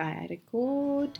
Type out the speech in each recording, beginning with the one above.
I record.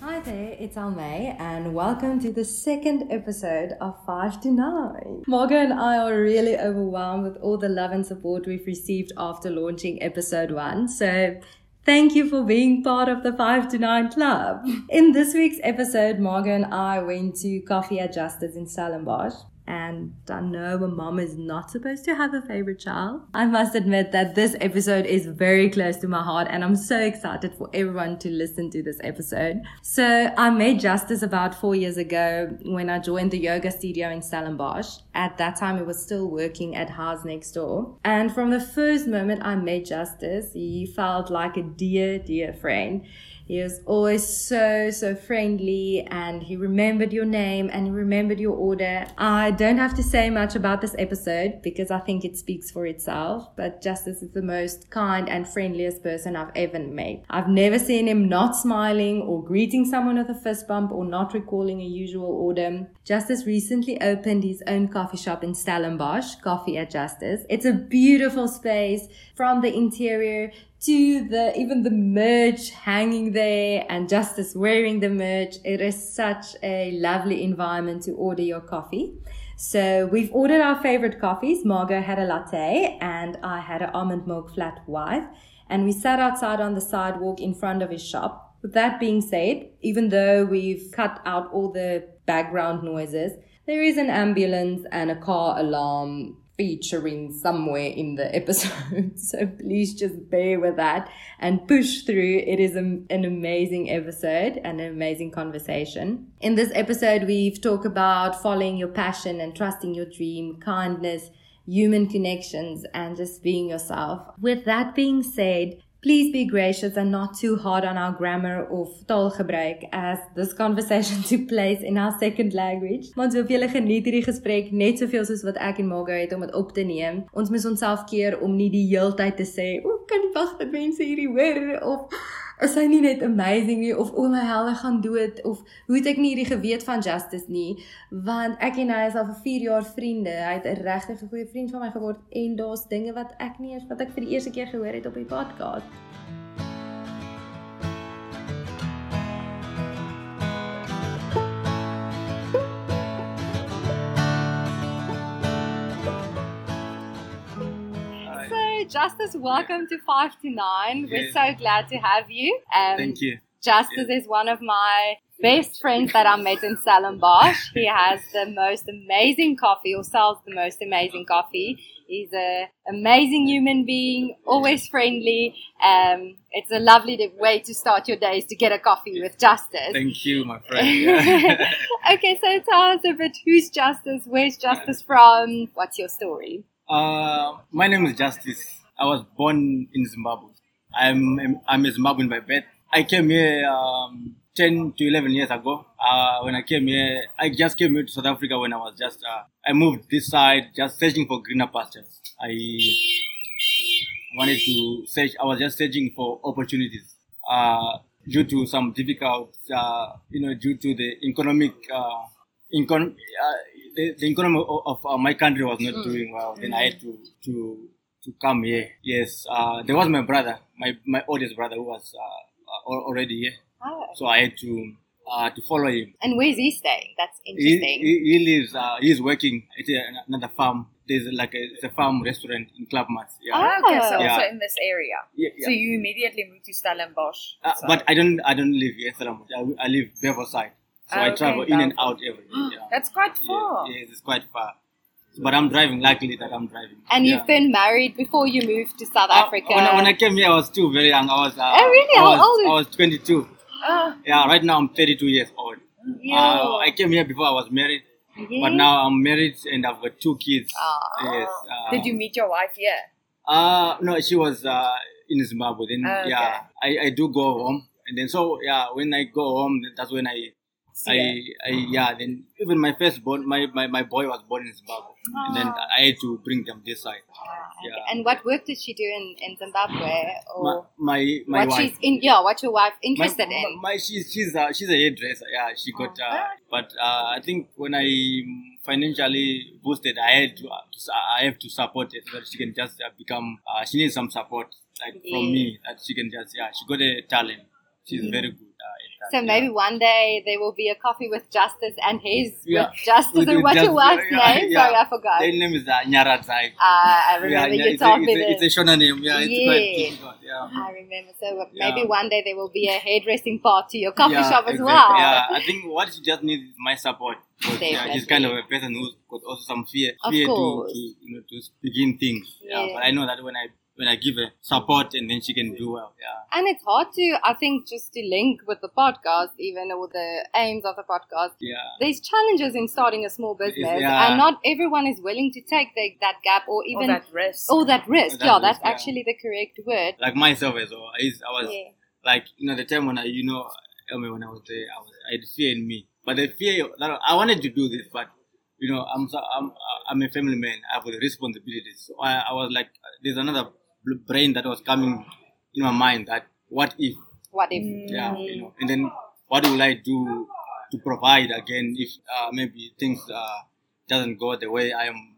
Hi there, it's Almay, and welcome to the second episode of 5 to 9. Margot and I are really overwhelmed with all the love and support we've received after launching episode 1, so thank you for being part of the 5 to 9 club. In this week's episode, Margot and I went to Coffee at Justice in Stellenbosch. And I know a mom is not supposed to have a favorite child. I must admit that this episode is very close to my heart and I'm so excited for everyone to listen to this episode. So I made Justice about four years ago when I joined the yoga studio in Stellenbosch. At that time, it was still working at House Next Door. And from the first moment I made Justice, he felt like a dear, dear friend. He was always so, so friendly and he remembered your name and he remembered your order. I don't have to say much about this episode because I think it speaks for itself, but Justice is the most kind and friendliest person I've ever met. I've never seen him not smiling or greeting someone with a fist bump or not recalling a usual order. Justice recently opened his own coffee shop in Stellenbosch, Coffee at Justice. It's a beautiful space from the interior to the even the merch hanging there and Justice wearing the merch. It is such a lovely environment to order your coffee. So we've ordered our favorite coffees. Margot had a latte and I had an almond milk flat white. And we sat outside on the sidewalk in front of his shop. With that being said, even though we've cut out all the background noises, there is an ambulance and a car alarm featuring somewhere in the episode. So please just bear with that and push through. It is a, an amazing episode and an amazing conversation. In this episode, we've talked about following your passion and trusting your dream, kindness, human connections, and just being yourself. With that being said, Please be gracious and not too hard on our grammar of taalgebruik as this conversation took place in our second language. Want hoop julle geniet hierdie gesprek net soveel soos wat ek en Margo het om dit op te neem. Ons moet onsself keer om nie die heeltyd te sê, "O, kan nie wag dat mense hierdie hoor" of is hy nie net amazing nie of o my helde gaan dood of hoe het ek nie hierdie geweet van Justice nie want ek en hy is al vir 4 jaar vriende. Hy het 'n regtig goeie vriend van my geword en daar's dinge wat ek nie eens wat ek vir die eerste keer gehoor het op die podcast Justice, welcome to 5 to 9. We're so glad to have you. Um, Thank you. Justice yeah. is one of my best friends that I met in Stellenbosch. He has the most amazing coffee or sells the most amazing coffee. He's an amazing human being, always friendly. Um, it's a lovely way to start your days to get a coffee with Justice. Thank you, my friend. Yeah. okay, so tell us a bit who's Justice? Where's Justice from? What's your story? Uh, my name is Justice. I was born in Zimbabwe. I'm I'm a Zimbabwean by birth. I came here um, 10 to 11 years ago. Uh, when I came here, I just came here to South Africa when I was just, uh, I moved this side just searching for greener pastures. I wanted to search, I was just searching for opportunities. Uh, due to some difficult, uh, you know, due to the economic, uh, incon- uh, the, the economy of, of my country was not mm. doing well. Mm. Then I had to, to, to come here. Yes, there was my brother, my, my oldest brother who was already here. Oh. So I had to uh, to follow him. And where's he staying? That's interesting. He, he, he lives. Uh, he's working at another farm. There's like a, it's a farm restaurant in Klapmuts. Yeah. Oh, okay. So yeah. also in this area. Yeah, yeah. So you immediately moved to Stellenbosch. Uh, but I don't. I don't live here, Stellenbosch. I, I live Beverside. So okay, I travel in and out every day. Yeah. That's quite far. Yeah, it's quite far. But I'm driving. Luckily that I'm driving. And you've been married before you moved to South uh, Africa. When I, when I came here, I was still very young. I was. Uh, oh really? How old? I was 22. Oh. Yeah, right now I'm 32 years old. Uh, I came here before I was married, yeah. but now I'm married and I've got two kids. Oh. Yes. Uh, Did you meet your wife here? Uh, no, she was uh, in Zimbabwe. Then, oh, okay. yeah, I, I do go home. And then, so, yeah, when I go home, that's when I I, I, yeah. Then even my first born, my, my, my boy was born in Zimbabwe, oh. and then ah. I had to bring them this side. Ah, yeah. And what work did she do in, in Zimbabwe? Or my my, my what wife. She's in, yeah, what your wife interested my, in? My, she's she's a, she's a hairdresser. Yeah, she got. Oh. Uh, but uh, I think when I financially boosted, I had to, uh, I have to support it so she can just uh, become. Uh, she needs some support like yeah. from me that she can just yeah. She got a talent. She's very good. So maybe one day there will be a coffee with Justice and his yeah. with Justice. With, and what's your wife's yeah, name? Yeah. Sorry, I forgot. Their name is uh, Nyaradzai. Uh, I remember yeah, you told me It's a Shona name. Yeah, it's yeah. quite difficult. Yeah. I remember. So maybe one day there will be a hairdressing part to your coffee shop as exactly. well. Yeah, I think what she just needs is my support. yeah, he's kind of a person who's got also some fear, fear to, to you know to begin things. Yeah. but I know that when I when I give her support and then she can do well. Yeah. And it's hard to, I think, just to link with the podcast, even with the aims of the podcast. Yeah. There's challenges in starting a small business, yeah. and not everyone is willing to take the, that gap or even or that risk. Oh, that risk. That yeah, risk, that's yeah. actually the correct word. Like myself as well. I, I was yeah. like, you know, the time when I, you know, I mean, when I was there, I, was, I had fear in me. But the fear that I wanted to do this, but you know, I'm I'm I'm a family man. I have the responsibilities. So I, I was like, there's another brain that was coming in my mind that what if? What if? Yeah you know. And then what will i do to provide again if uh, maybe things uh, doesn't go the way i'm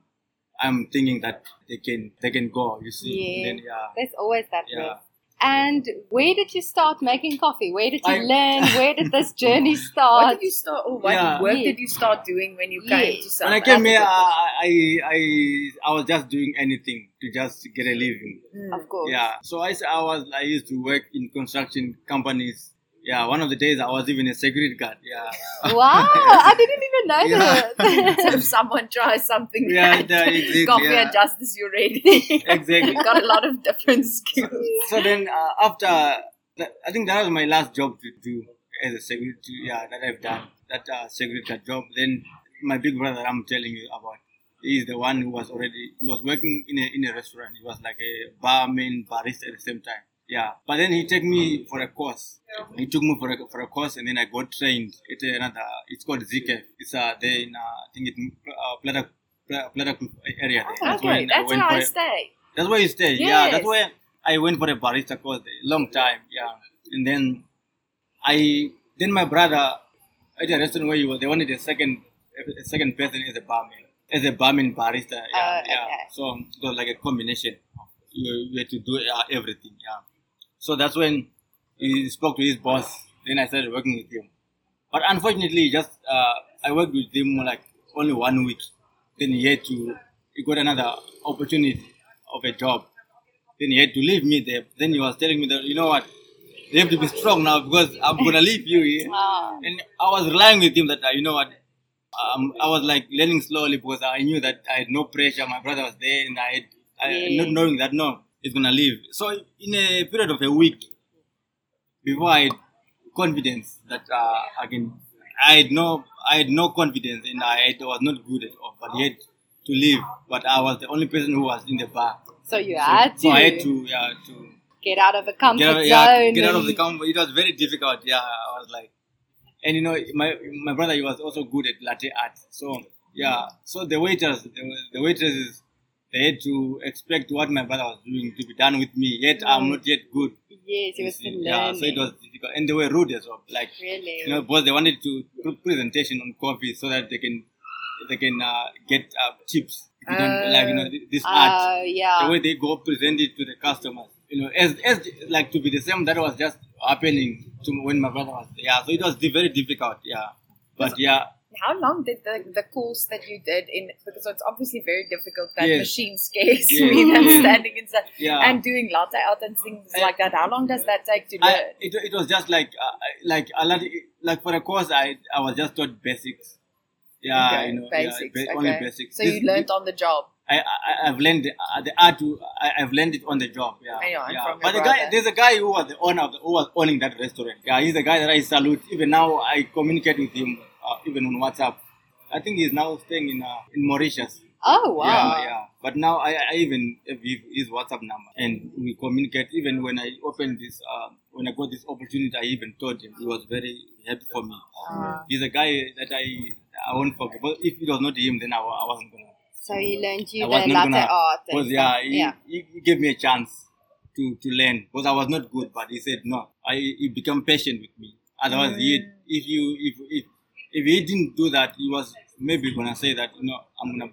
i'm thinking that they can they can go you see. Yeah, then, yeah. there's always that yeah. risk and where did you start making coffee? Where did you I, learn? Where did this journey start? What did you start? Or what yeah. work yeah. did you start doing when you came yeah. to South When I came here, I, I I was just doing anything to just get a living. Mm. Of course. Yeah. So I I was I used to work in construction companies yeah, one of the days I was even a security guard. Yeah. Wow, I didn't even know yeah. that. so if someone tries something, yeah, that, exactly, coffee yeah. and justice, you're ready. exactly. you got a lot of different skills. So then uh, after, I think that was my last job to do as a security. Yeah, that I've done that uh, security guard job. Then my big brother, I'm telling you about. He's the one who was already. He was working in a in a restaurant. He was like a barman, barista at the same time. Yeah, but then he took me for a course. He took me for a, for a course, and then I got trained at another. It's called ZK. It's uh, there in uh, I think it's uh, Plata, Plata area. There. That's okay, that's where I stay. That's where you stay. Yes. Yeah, that's where I went for a barista course. There, long time. Yeah, and then I then my brother at a restaurant where he was, they wanted a second a second person as a barman, as a barman barista. Yeah, uh, okay. yeah. So it was like a combination. You, you had to do uh, everything. Yeah. So that's when he spoke to his boss. Then I started working with him. But unfortunately, just uh, I worked with him like only one week. Then he had to, he got another opportunity of a job. Then he had to leave me there. Then he was telling me that, you know what, you have to be strong now because I'm going to leave you here. Wow. And I was relying with him that, uh, you know what, um, I was like learning slowly because I knew that I had no pressure. My brother was there and I had, I, yeah. not knowing that, no, is going to leave. So in a period of a week, before I had confidence that uh, I can, I had no, I had no confidence and I had, was not good at all. But had to leave. But I was the only person who was in the bar. So you so, had to. So I had to, yeah, to get out of the comfort get out, zone. get out of the comfort. It was very difficult. Yeah, I was like, and you know, my my brother he was also good at latte art. So yeah, so the waiters, the, the waitresses they had to expect what my brother was doing to be done with me. Yet mm. I'm not yet good. Yes, he was still learning. Yeah, so it was difficult, and they were rude as well. Like really, you know, because they wanted to put presentation on coffee so that they can they can uh, get uh, tips. Uh, like you know this uh, art, yeah. the way they go present it to the customers. You know, as as like to be the same. That was just happening to when my brother was. Yeah, so it was very difficult. Yeah, but yeah how long did the, the course that you did in because it's obviously very difficult that yes. machine scares yes. me than yes. standing inside yeah. and doing latte art and things I, like that how long does that take to learn I, it, it was just like uh, like a lot like for a course i i was just taught basics yeah okay. you know basics yeah, ba- okay. only basics so this, you learned on the job I, I have learned uh, the art to I, have learned it on the job. Yeah, know, yeah. But the guy, there's a guy who was the owner of the, who was owning that restaurant. Yeah, he's the guy that I salute. Even now, I communicate with him uh, even on WhatsApp. I think he's now staying in uh, in Mauritius. Oh wow! Yeah, yeah. But now I, I even have his WhatsApp number and we communicate. Even when I opened this, uh, when I got this opportunity, I even told him. He was very happy for me. Uh. He's a guy that I I won't forget. But if it was not him, then I, I wasn't gonna. So he learned you the latte gonna, art. Because yeah, he, yeah. He, he gave me a chance to to learn because I was not good, but he said no. I he became patient with me. Otherwise, mm. he, if you if if if he didn't do that, he was maybe gonna say that you know I'm gonna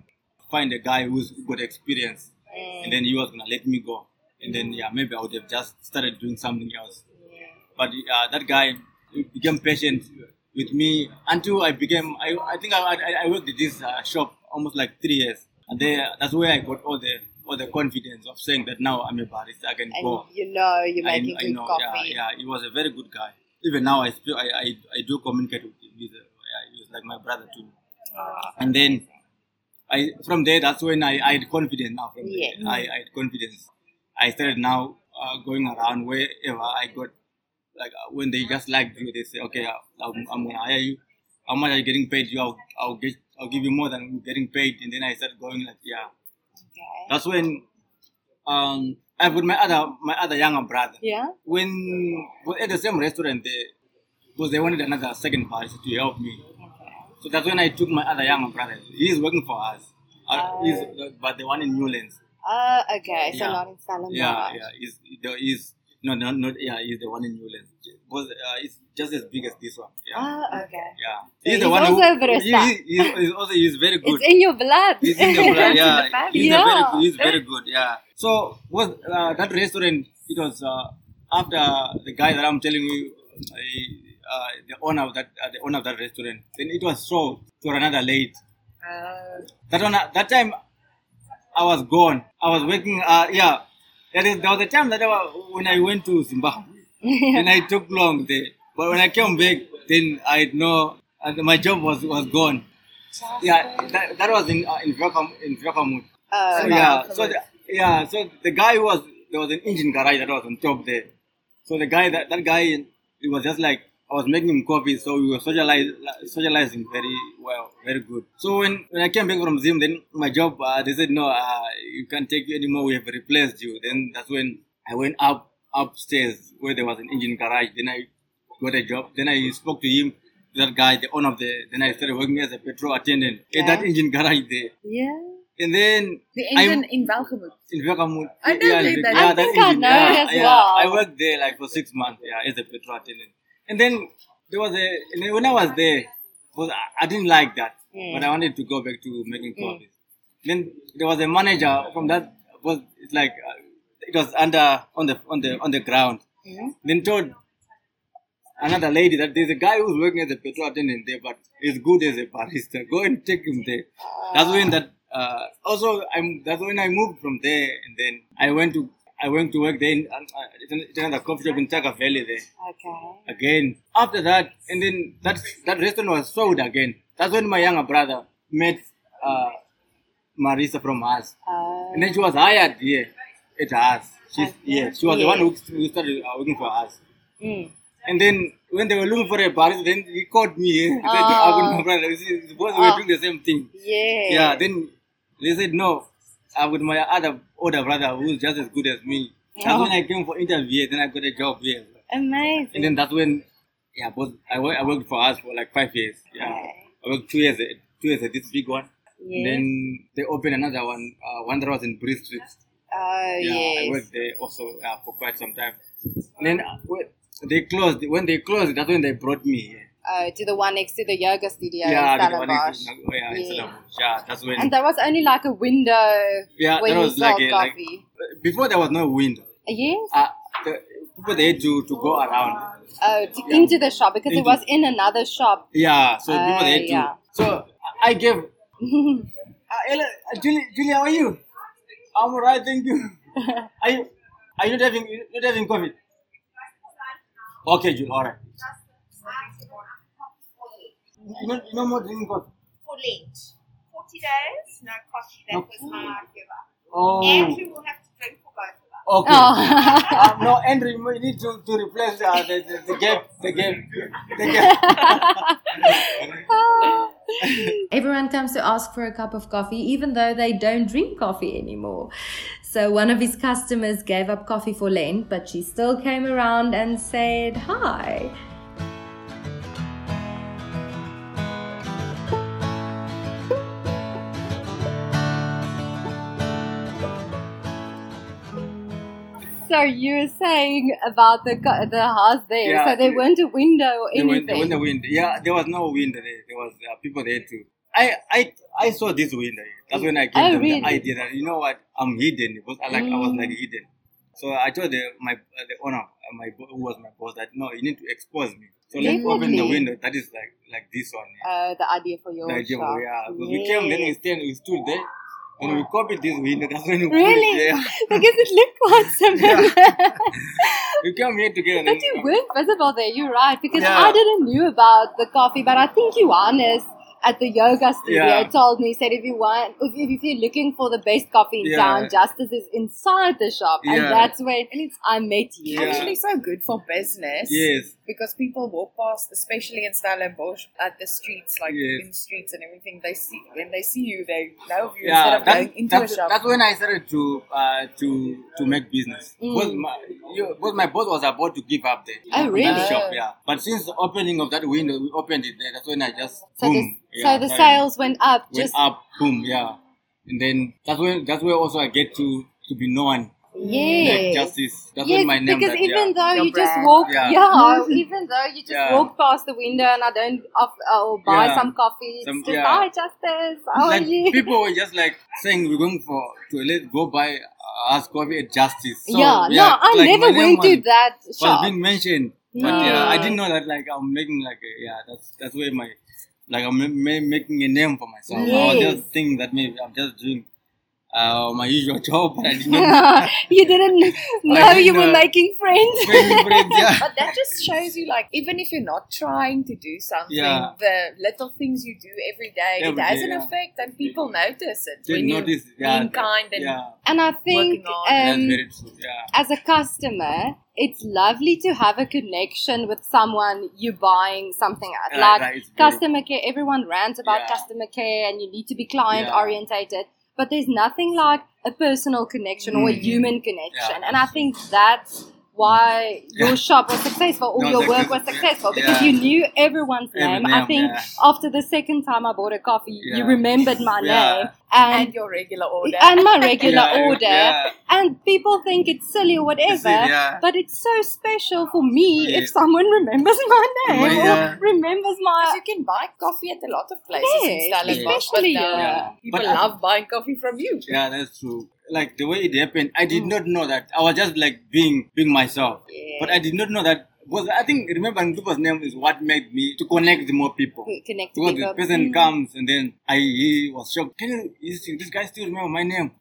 find a guy who's got experience, mm. and then he was gonna let me go, and then yeah maybe I would have just started doing something else. Yeah. But uh, that guy became patient with me until I became I, I think I, I, I worked at this uh, shop almost like three years, and there that's where I got all the all the confidence of saying that now I'm a barista, I can and go. You know, you're making I, good I know, coffee. Yeah, yeah, he was a very good guy. Even now, I still I, I, I do communicate with him. He's, a, yeah, he was like my brother too. Uh, and then I from there that's when I, I had confidence now. From yeah. there, I, I had confidence. I started now uh, going around wherever I got like uh, when they just like you, they say, okay, I'm, I'm gonna hire you. How much are you getting paid? You, I'll, I'll get, I'll give you more than getting paid. And then I started going like, yeah. Okay. That's when um I with my other my other younger brother. Yeah. When at the same restaurant, they because they wanted another second party to help me. So that's when I took my other younger brother. He's working for us. Uh, uh, he's, but the one in Newlands. Uh, okay, so yeah. not in Salem. Yeah, yeah. He's, he's no, no, not yeah. He's the one in Newlands. Was uh, it's just as big as this one. Yeah. Ah, okay. Yeah. So he's, he's the one also who. He, he, he's also he's very good. It's in your blood. He's in the blood. Yeah. he's yeah. very good. He's very good. Yeah. So was uh, that restaurant? It was uh, after the guy that I'm telling you, uh, the owner of that uh, the owner of that restaurant. Then it was sold to another lady. Uh. That one, that time, I was gone. I was working. Uh, yeah that is, there was a time that I, was, when I went to Zimbabwe, and I took long there. But when I came back, then I know and my job was, was gone. Yeah, that, that was in uh, in Vrakam, in Vrakamut. Uh, so yeah, so the, yeah, so the guy was there was an Engen garage that was on top there. So the guy that that guy it was just like I was making him coffee, so we were socializing, socializing very well, very good. So when, when I came back from Zim, then my job, uh, they said, no, uh, you can't take you anymore, we have replaced you. Then that's when I went up, upstairs where there was an Engen garage. Then I got a job. Then I spoke to him, that guy, the owner of the, then I started working as a petrol attendant yeah. at that Engen garage there. Yeah. And then the Engen I'm, in Welgemoed. In Welgemoed. I don't yeah, that. Yeah, I think I know yeah, as yeah, well. I worked there like for six months. Yeah, as a petrol attendant. And then there was a when I was there, was I didn't like that, mm. but I wanted to go back to making coffee. Mm. Then there was a manager from that was it's like uh, it was under on the on the on the ground. Mm. Then told another lady that there's a guy who's working as a petrol attendant there, but he's good as a barista. Go and take him there. That's when that. Uh, also, I'm. That's when I moved from there, and then I went to I went to work there in, uh, another coffee shop in Taka Valley there. Okay. Again. After that, and then that that restaurant was sold again. That's when my younger brother met uh, Marisa from us. Uh, and then she was hired here at us. She's, okay. yeah, she was yeah. the one who, started uh, working for us. Mm. And then when they were looking for a barista, then he called me. Said, oh. my brother, suppose oh. we were doing the same thing. Yeah. Yeah, then they said, no, uh, with my other older brother who's just as good as me. That's oh. when I came for interview. Then I got a job here. Amazing. And then that's when, yeah, both I worked, I worked for us for like five years. Yeah, okay. I worked two years, two years at this big one. Yes. Then they opened another one. Uh, one that was in Bree Street. Oh yeah, yes. I worked there also uh, for quite some time. And then uh, they closed. When they closed, that's when they brought me here uh, to the one next to the yoga studio yeah, in Stellenbosch. Oh, yeah, yeah. yeah, that's when. And there was only like a window yeah, where you like coffee. Like, before there was no window. Yes. Uh, the, people they had to, to go around. Oh, to, yeah. into the shop because into, it was in another shop. Yeah, so uh, people they had to. Yeah. So I gave. uh, Ella, uh, Julie, Julie, how are you? I'm alright, thank you. are you? Are you not having not having coffee? Okay, Julie, alright. You know, you know more drinking coffee? For Lent. 40 days, no coffee. That no. was my giver. Oh. Andrew will have to drink for both of us. Okay. Oh. um, no, Andrew, you need to, to replace uh, the, the, the gap. The gap. The gap. Everyone comes to ask for a cup of coffee, even though they don't drink coffee anymore. So one of his customers gave up coffee for Lent, but she still came around and said hi. So you were saying about the the house there. Yeah, so there weren't a window or anything. There wasn't a window. Yeah, there was no window there. There was uh, people there too. I, I I saw this window. That's when I gave oh, them really? the idea that you know what I'm hidden because I like mm. I was like mm. hidden. So I told the my uh, the owner, uh, my who was my boss, that no, you need to expose me. So let's open the window. That is like like this one. Yeah. Uh, the idea for your the idea, shop. Yeah, yes. we came, then we stand, we stood there. And we copied this window. That's when we really? It, yeah. because it looked quite similar. Yeah. we came here together. But you weren't visible there. You're right. Because yeah. I didn't knew about the coffee, but I think you honest at the yoga studio yeah. told me said if you want if, if you're looking for the best coffee in yeah. town, Justice is inside the shop, yeah. and that's when I met you. Actually, so good for business. Yes, because people walk past, especially in Stellenbosch, at the streets, like yes. in the streets and everything. They see when they see you, they know you yeah, instead of going into a shop. That's when I started to uh, to to make business. Mm. Because, my, you, because my boss was about to give up the, oh, really? the shop, yeah. But since the opening of that window, we opened it there. That's when I just so boom. Yeah, so the sales went up. Went just up, boom, yeah. And then that's when that's where also I get to to be known. Yeah, justice. That's yes, my name. Because that, even yeah. though Your you brand. just walk, yeah, yeah even though you just yeah. walk past the window and I don't off, uh, or buy yeah. some coffee, some, just yeah. hi Justice, how like, are you? People were just like saying we're going for to let go buy uh, us coffee at Justice. So, yeah, no, I like never went to that shop. Was being mentioned, but yeah, I didn't know that. Like I'm making like a, yeah, that's that's where my like I'm making a name for myself. Yes. Was just thinking that maybe I'm just doing uh, my usual job, but I didn't know. you didn't know didn't you were making friends. friends yeah. But that just shows you, like, even if you're not trying to do something, yeah. the little things you do every day, every it has day, an yeah. effect, and people notice it they when notice, you're being kind and and I think um, as a customer, it's lovely to have a connection with someone you're buying something at. Right, like customer care, everyone rants about yeah. customer care and you need to be client yeah. orientated, but there's nothing like a personal connection mm-hmm. or a mm-hmm. human connection. Yeah. And I think that's why your yeah. shop was successful or no, your work was successful because yeah. you knew everyone's name. name I think yeah. after the second time I bought a coffee, you remembered my name and, and, your regular order and my regular order. And people think it's silly or whatever, but it's so special for me if someone remembers my name or remembers my. Because you can buy coffee at a lot of places yes, in especially uh, people but, love buying coffee from you. Yeah, that's true like the way it happened, I did mm. not know that. I was just like being being myself. Yeah. But I did not know that because I think remembering people's name is what made me to connect with more people. Connect because people. the person mm. comes and then I he was shocked. Can you this guy still remember my name?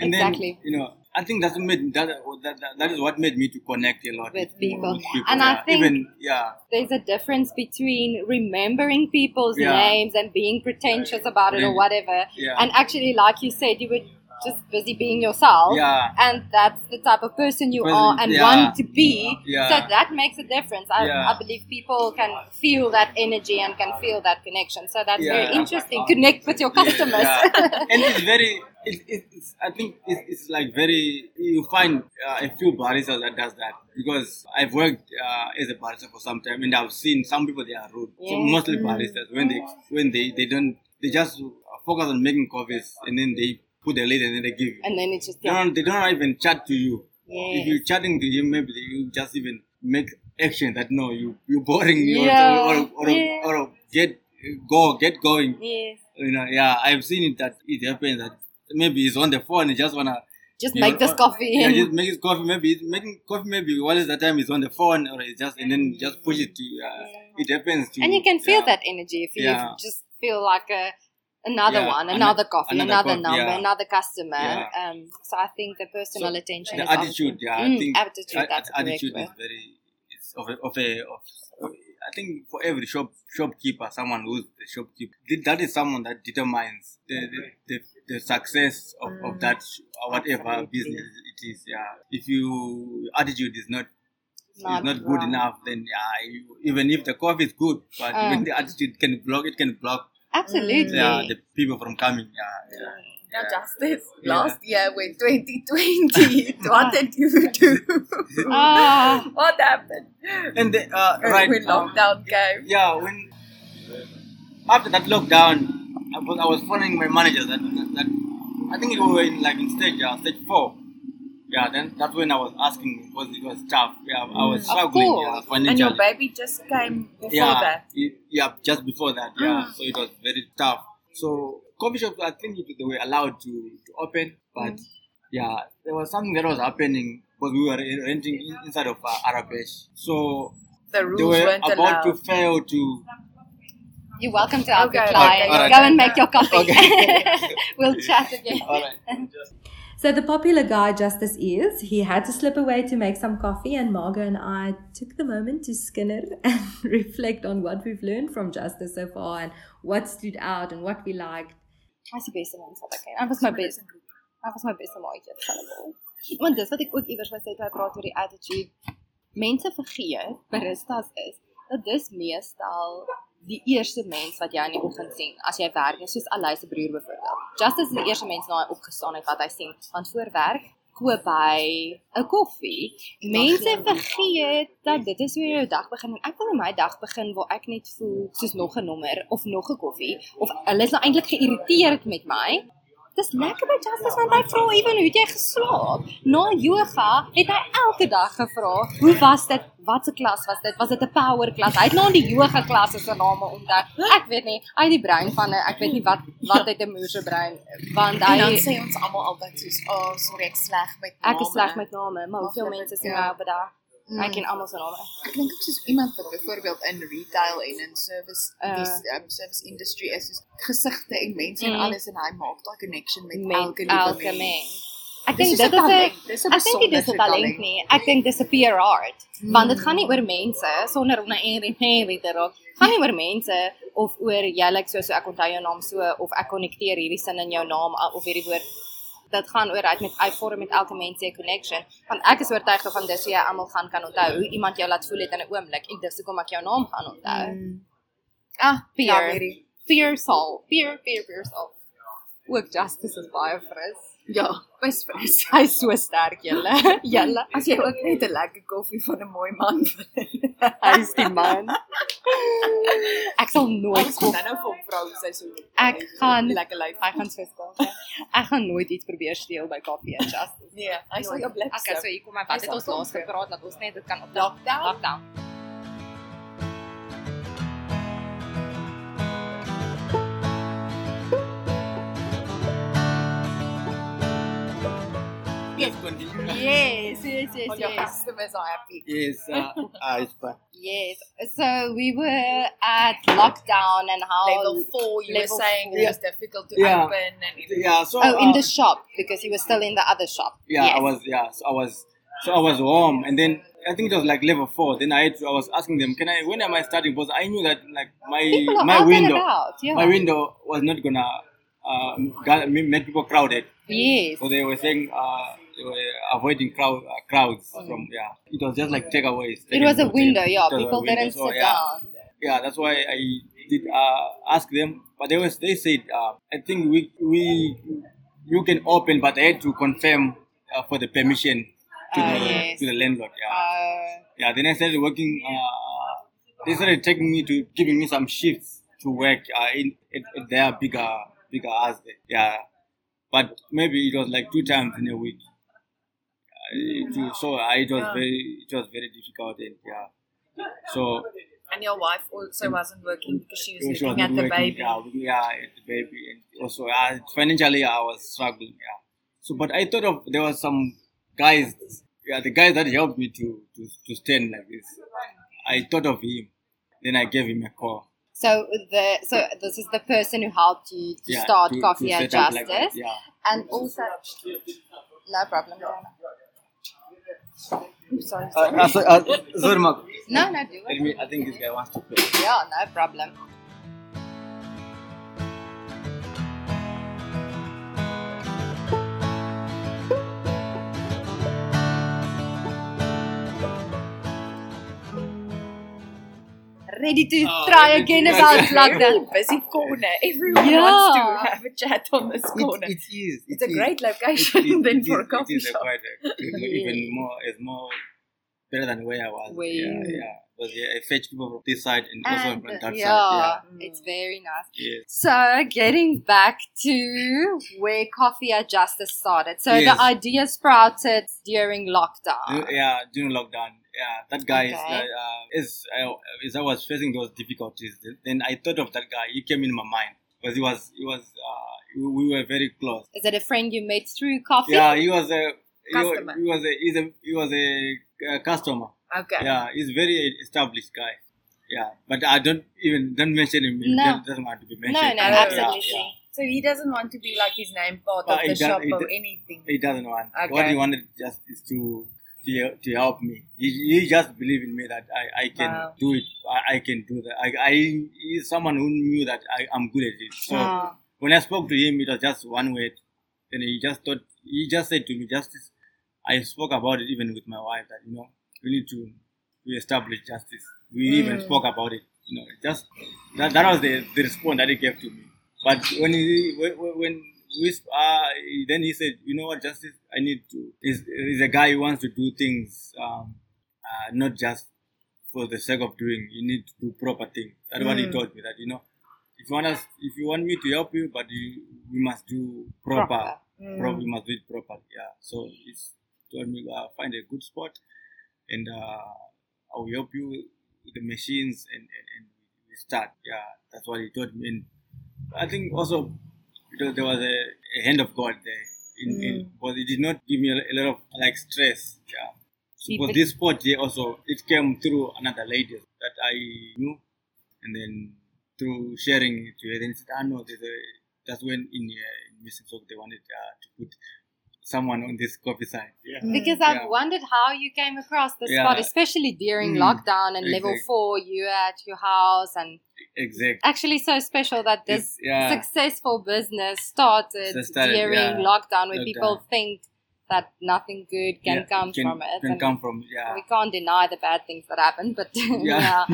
And exactly. then you know I think that's what made that, that, that is what made me to connect a lot with people. With people. And yeah. I think Even, yeah. there's a difference between remembering people's yeah. names and being pretentious about it or whatever. Yeah. And actually, like you said, you would just busy being yourself. Yeah. And that's the type of person you are and yeah. want to be. Yeah. So that makes a difference. I. I believe people can feel that energy and can feel that connection. So that's very interesting. Connect with your customers. and it's very, it, it's, I think it's, it's like very, you find uh, a few baristas that does that because I've worked uh, as a barista for some time and I've seen some people they are rude. So mostly mm. baristas when they, when they, they don't, they just focus on making coffees and then they put the lid and then they give you. And then it's just they, don't, they don't even chat to you. Yes. If you're chatting to you, maybe you just even make action that no, you you're boring me yeah. or or, or, yeah. or, or, get go get going. Yes. You know, yeah, I've seen it that it happens that maybe he's on the phone, he just wanna just make know, this coffee. Yeah, just make his coffee. Maybe making coffee. Maybe while is the time he's on the phone, or he just and then just push it to. Uh, yeah. It happens to. And you can feel that energy if you just feel like a another yeah, one, another coffee, another, another number, yeah. another customer. Yeah. Um, so I think the personal so attention, the attitude, yeah, I mm, think attitude, that's attitude is very, it's of a, of a, of, I think for every shop shopkeeper, someone who's the shopkeeper, that is someone that determines the the, the, the success of, mm. of that uh, whatever Absolutely. business it is. Yeah, if you attitude is not not, not good enough, then yeah, you, even if the coffee is good, but uh. when the attitude can block, it can block Absolutely. Yeah, the people from coming. Yeah, yeah. Now, Justice, last year when 2020, what did you do? ah. what happened? And the, uh, right, when lockdown um, came. Yeah, when after that lockdown, I was, I was following my manager that, that I think we were in like in stage uh, stage four. Yeah, then that's when I was asking because it was tough. Yeah, I was struggling yeah, financially. And your baby just came before yeah, that. It, yeah, just before that. Yeah, mm. so it was very tough. So coffee shops, I think they were allowed to, to open, but mm. yeah, there was something that was happening because we were renting inside of uh, Arabesh. So the rules they were weren't about allowed. to fail to you're welcome to our okay, client. Okay, Go and make your coffee. Okay. we'll chat again. All right. So the popular guy Justice is, he had to slip away to make some coffee and Margot and I took the moment to skinner and reflect on what we've learned from Justice so far and what stood out and what we liked. Hy's die beste mens wat ek ken. Hy was my beste. Hy was my beste maatjie te hulle. Want dis wat ek ook iewers wou sê toe hy praat oor die attitude. Mense vergeet, baristas is dat dis meestal die eerste mens wat jy in die oggend sien as jy werk, soos Alay se broer byvoorbeeld. Justice is die eerste mens na hy opgestaan het wat hy sien, want voor werk koop hy 'n koffie. Mense vergeet dat dit is hoe jou dag begin. Ek wil my dag begin waar ek net voel soos nog 'n nommer of nog 'n koffie of hulle is nou eintlik geïrriteerd met my. Dis lekker by Justice want hy vra ewen hoe jy geslaap. Na yoga het hy elke dag gevra, "Hoe was dit? Wat 'n klas was dit? Was dit 'n power klas?" Hy het nou die yoga klasse se name onthou. Ek weet nie, hy het die brein van 'n ek weet nie wat wat het 'n moerse brein want hy en dan sê ons almal altyd soos, "O, oh, sorry, ek sleg met name." Ek is sleg met name, maar hoeveel mense sien nou by daai Mm. Ek ken almal se name. Ek dink ook soos iemand wat byvoorbeeld in retail en in service uh, die um, service industry is, is gesigte en mense mm. en alles en hy maak daai connection met, met elke elke mens. Ek dink dit is 'n ek dink dit is 'n talent nie. Ek dink dis 'n PR art. Mm. Want dit gaan nie oor mense sonder om na Henry Henry te raak. Gaan nie oor mense of oor jy lyk so so ek onthou jou naam so of ek konnekteer hierdie sin in jou naam of hierdie woord dit gaan oor uit met uitvorm met elke mens se connection want ek is oortuig van dis jy almal gaan kan onthou hoe iemand jou laat voel het in 'n oomblik en dis hoekom ek jou naam gaan onthou. Mm. Ah, fear. Ja, fear soul. Fear, fear, fear soul. Ook justice is baie fris. Ja, bes fris. Hy's so sterk julle. Julle, as jy ook net 'n lekker koffie van 'n mooi man hy's die man. Ek sal nooit kom nou vir vrou sê so. Ek gaan lekker lyf. Hy gaan so staan. Ek gaan nooit iets probeer steel by Coffee and Justice. Nee, hy sal jou blik. Okay, so hier kom my wat het ons laas gepraat dat ons net dit kan op lockdown. Lockdown. Let's continue. Yes, yes, yes, yes. Your customers are happy. Yes, uh, uh, it's fine. Yes. So we were at lockdown and how level four. You level were saying four. it was difficult to yeah. open and yeah. So oh, uh, in the shop because he was still in the other shop. Yeah, yes. I was. Yeah, so I was. So I was home, and then I think it was like level four. Then I to, I was asking them, "Can I? When am I starting?" Because I knew that like my my window, yeah. my window was not gonna uh, make people crowded. Yes. So they were saying. Uh, avoiding crowd, uh, crowds mm. from yeah. It was just like takeaways. It was a window, yeah. People didn't so, sit yeah. down. Yeah, that's why I did uh, ask them, but they was they said uh, I think we we you can open, but I had to confirm uh, for the permission to the yes. to the landlord. Yeah, uh, yeah. Then I started working. Uh, they started taking me to giving me some shifts to work uh, in at, at their bigger bigger house. Yeah, but maybe it was like two times in a week it, so it was yeah. very it was very difficult and yeah. So and your wife also wasn't working because she was she looking at the working, baby. yeah, yeah at the baby. And also uh, financially I was struggling yeah. So but I thought of there was some guys yeah the guys that helped me to to, to stand like this I thought of him. Then I gave him a call. So the so this is the person who helped you to yeah, start to, coffee to and justice. like yeah. And also no problem sorry, sorry. Uh, uh, so, uh, sorry, No, no, do it. I think this guy wants to play. Yeah, no problem. Ready to oh, try again about lockdown. Busy corner. Everyone yeah. wants to have a chat on this corner. It, it is. It it's is. a great location it, it, than for a coffee shop. Quite a, even more, it's more better than where I was. Where yeah, yeah. Because yeah, I fetch people from this side and, and also from that yeah, side. Yeah, it's very nice. Yes. So getting back to where Coffee at Justice started. So yes. the idea sprouted during lockdown. Yeah, during lockdown yeah, that guy okay. is, uh, is, uh, is I was facing those difficulties. Then I thought of that guy. He came in my mind because he was, he was, uh, we were very close. Is it a friend you met through coffee? Yeah, he was a customer. He, was a, he's a, he was a, a customer. Okay. Yeah, he's very established guy. Yeah, but I don't even don't mention him. No. He doesn't want to be mentioned. No, no, absolutely. Yeah, yeah. So he doesn't want to be like his name part but of the shop or anything. He doesn't want. Okay. What he wanted just is to to, to help me. He, he just believed in me that I, I can wow. do it. I, I can do that. I, I he's someone who knew that I am good at it. So wow. when I spoke to him, it was just one word. and he just thought he just said to me, justice. I spoke about it even with my wife that you know we need to we establish justice. We mm. even spoke about it. You know, just that that was the, the response that he gave to me. But when he when, uh, then he said, you know what, Justice, I need to, he's, he's a guy who wants to do things, um, uh, not just for the sake of doing, you need to do proper things. That's mm. what he mm. told me, that, you know, if you want us, if you want me to help you, but you, we must do proper, proper. Mm. proper we must do it properly, yeah. So he's told me, uh, find a good spot, and, uh, I will help you with the machines, and, and, and we start, yeah, that's what he told me. And I think also because there was a, a hand of God there. In, mm. in, but it did not give me a, a lot of like stress. Yeah. So for this sport here also, it came through another lady that I knew, and then through sharing it to her, then said, "Ah no, there's a." That's when in uh, in Missing Sock they wanted uh, to put someone on this coffee side. Yeah. Because I've yeah. wondered how you came across the yeah. spot, especially during mm. lockdown and exactly. level four, you at your house and exactly actually so special that this yeah. successful business started, started during lockdown where lockdown. people think that nothing good can come can, from it. Can come from yeah. We can't deny the bad things that happen, but yeah.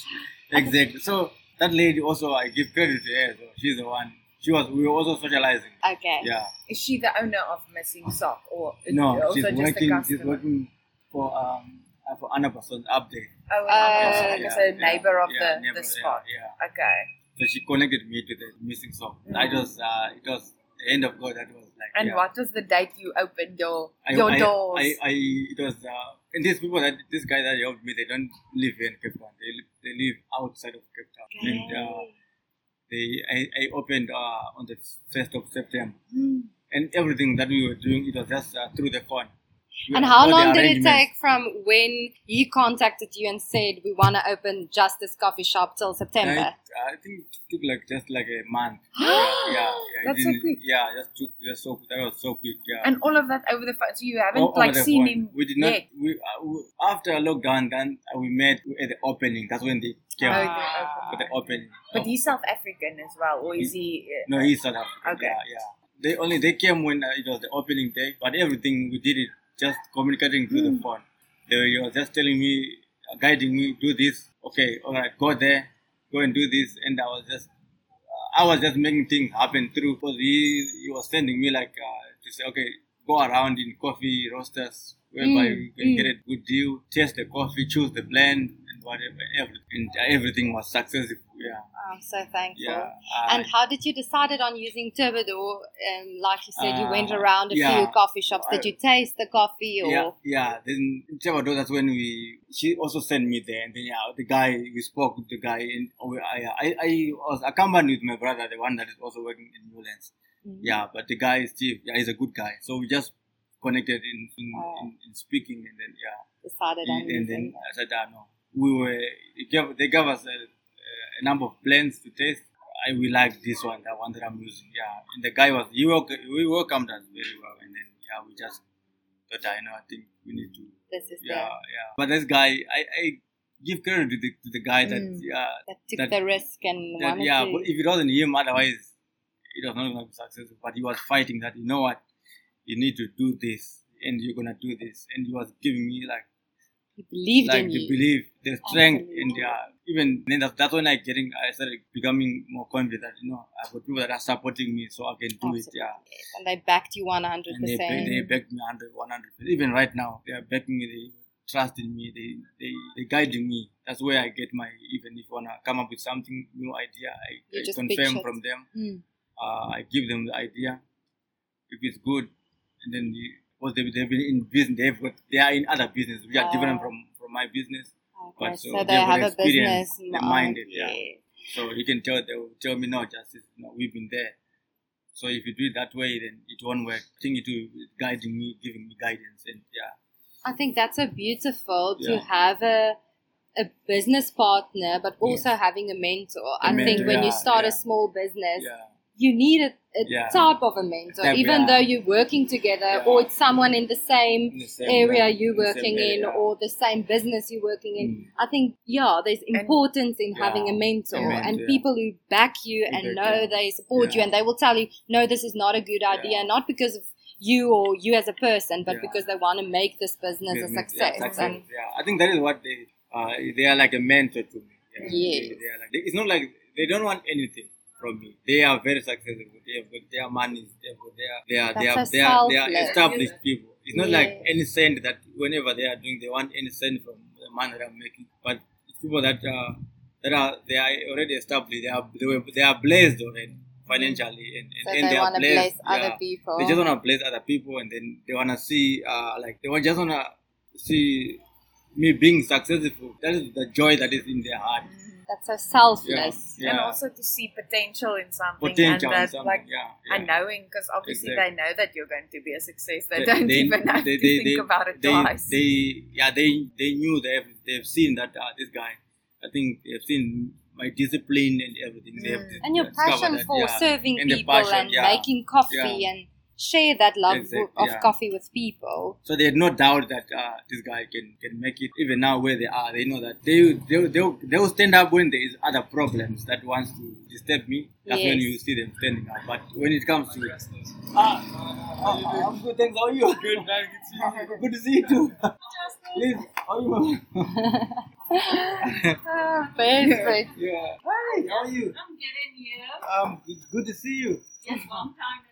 exactly. So that lady also I give credit to her. So she's the one she was. We were also socializing. Okay. Yeah. Is she the owner of Missing Sock, or no? she's working. She's working for um for another person up there. Oh, uh, yeah, a neighbor yeah, of yeah, the, neighbor, the spot. Yeah, Okay. So she connected me to the Missing Sock. Mm. That was uh, it was the end of God. That was like. And what was the date you opened your I, your I, doors? I, I it was uh, and these people that this guy that helped me, they don't live in Cape Town. They live, they live outside of Cape Town. Okay. And, uh, they I, I opened uh, on the first of September, mm. and everything that we were doing it was just uh, through the phone. We and how long did it take from when he contacted you and said we want to open Justice Coffee Shop till September? I, I think it took like just like a month. yeah, yeah, that's so quick. Yeah, just took just so that was so quick. Yeah, and all of that over the phone. So you haven't all, like seen phone. him. We did not. Yet. We, uh, we after lockdown, then uh, we met at the opening. That's when they came ah. for the opening. But he's South African as well, or is he? Uh, no, he's South African. Okay. Yeah, yeah. They only they came when uh, it was the opening day, but everything we did it just communicating through mm. the hmm. phone. They were just telling me, uh, guiding me, do this. Okay, all right, go there, go and do this. And I was just, uh, I was just making things happen through. Because he, he was sending me like uh, to say, okay, go around in coffee roasters whereby mm. you can mm. get a good deal, taste the coffee, choose the blend, and whatever, everything. And everything was successful. I'm so thankful. Yeah, and how did you decide on using Terbodore? Um, like you said, you went uh, around a yeah, few coffee shops. Did you taste the coffee? Or? Yeah, yeah. Then Terbodore, that's when we. She also sent me there, and then yeah, the guy we spoke with the guy, and I, I, I was accompanied with my brother, the one that is also working in Newlands. Mm-hmm. Yeah, but the guy Steve, yeah, he's a good guy. So we just connected in in, oh. in, in speaking, and then yeah. Decided on and then I said, ah, no, we were they gave, they gave us a, a number of blends to taste. I we like this one, that one that I'm using. Yeah, and the guy was he welcome, we welcomed us very well, and then yeah, we just thought, I know, I think we need to. This is yeah, yeah. But this guy, I, I give credit to the, to the guy that mm, yeah that took that, the risk and that, yeah. But if it wasn't him, otherwise it was not going to be successful. But he was fighting that. You know what? You need to do this, and you're gonna do this, and he was giving me like he believed like in the you. belief, the strength Absolutely. in their even then that's, that's when I getting I started becoming more confident that you know I've got people that are supporting me so I can do it. Yeah. And they backed you 100%. And they, they, they back me 100, 100 Even right now, they are backing me. They trust in me. They, they, they guiding me. That's where I get my, even if I want to come up with something, new idea, I, I confirm from them. Mm. Uh, I give them the idea. If it's good, and then the, because they, they've been in business, they've got, they are in other business, which are different Oh. from, from my business. Okay, But so, so they they've got have a business minded, yeah. yeah. So you can tell, they will tell me, no, justice, no, we've been there. So if you do it that way, then it won't work. I think it will guiding me, giving me guidance, and yeah. I think that's so beautiful to have a a business partner, but also having a mentor. A I think mentor, when you start yeah. a small business, Yeah. You need a, a Yeah. type of a mentor, Type, even though you're working together Yeah. or it's someone in the same in the same area way, you're in working area, in yeah. or the same business you're working in. Mm. I think, yeah, there's importance in Yeah, having a mentor, a mentor, and yeah. people who back you Who and back know you. they support you and they will tell you, no, this is not a good idea, Yeah. not because of you or you as a person, but Yeah. because they want to make this business a success. Yeah, success. And yeah, I think that is what they uh, they are like a mentor to me. Yeah. Yes. They, they are like, it's not like they don't want anything from me. They are very successful. They have got their money. They have got their they are they are they are, they are established people. It's not like any cent that whenever they are doing, they want any cent from the money that I'm making. But it's people that uh, that are they are already established. They are they, were, they are blessed already financially, and, and, so and they are want to bless other yeah. people. They just want to bless other people, and then they want to see, uh, like they want just want to see me being successful. That is the joy that is in their heart. That's so selfless. Yeah. And also to see potential in something Potential and in that something, like yeah, yeah. and knowing because obviously Exactly. they know that you're going to be a success. They, They- don't they- even have they- to they- think they- about it they, twice. They, yeah, they they knew they've they've seen that uh, this guy. I think they've seen my discipline and everything. They have Mm. And your discovered passion that, for yeah. serving And people passion, and yeah. making coffee Yeah. and share that love Exact- of yeah. coffee with people. So they had no doubt that uh, this guy can, can make it. Even now, where they are, they know that they they they they will stand up when there is other problems that wants to disturb me. That's when you see them standing up. But when it comes to ah, ah, I'm good. Thanks. How are you? Good. Good to see you. Good to see you too. Liz, how are you? Perfect. yeah. Hi. How are you? I'm getting you. Um, good, good to see you. Yes, long time no see.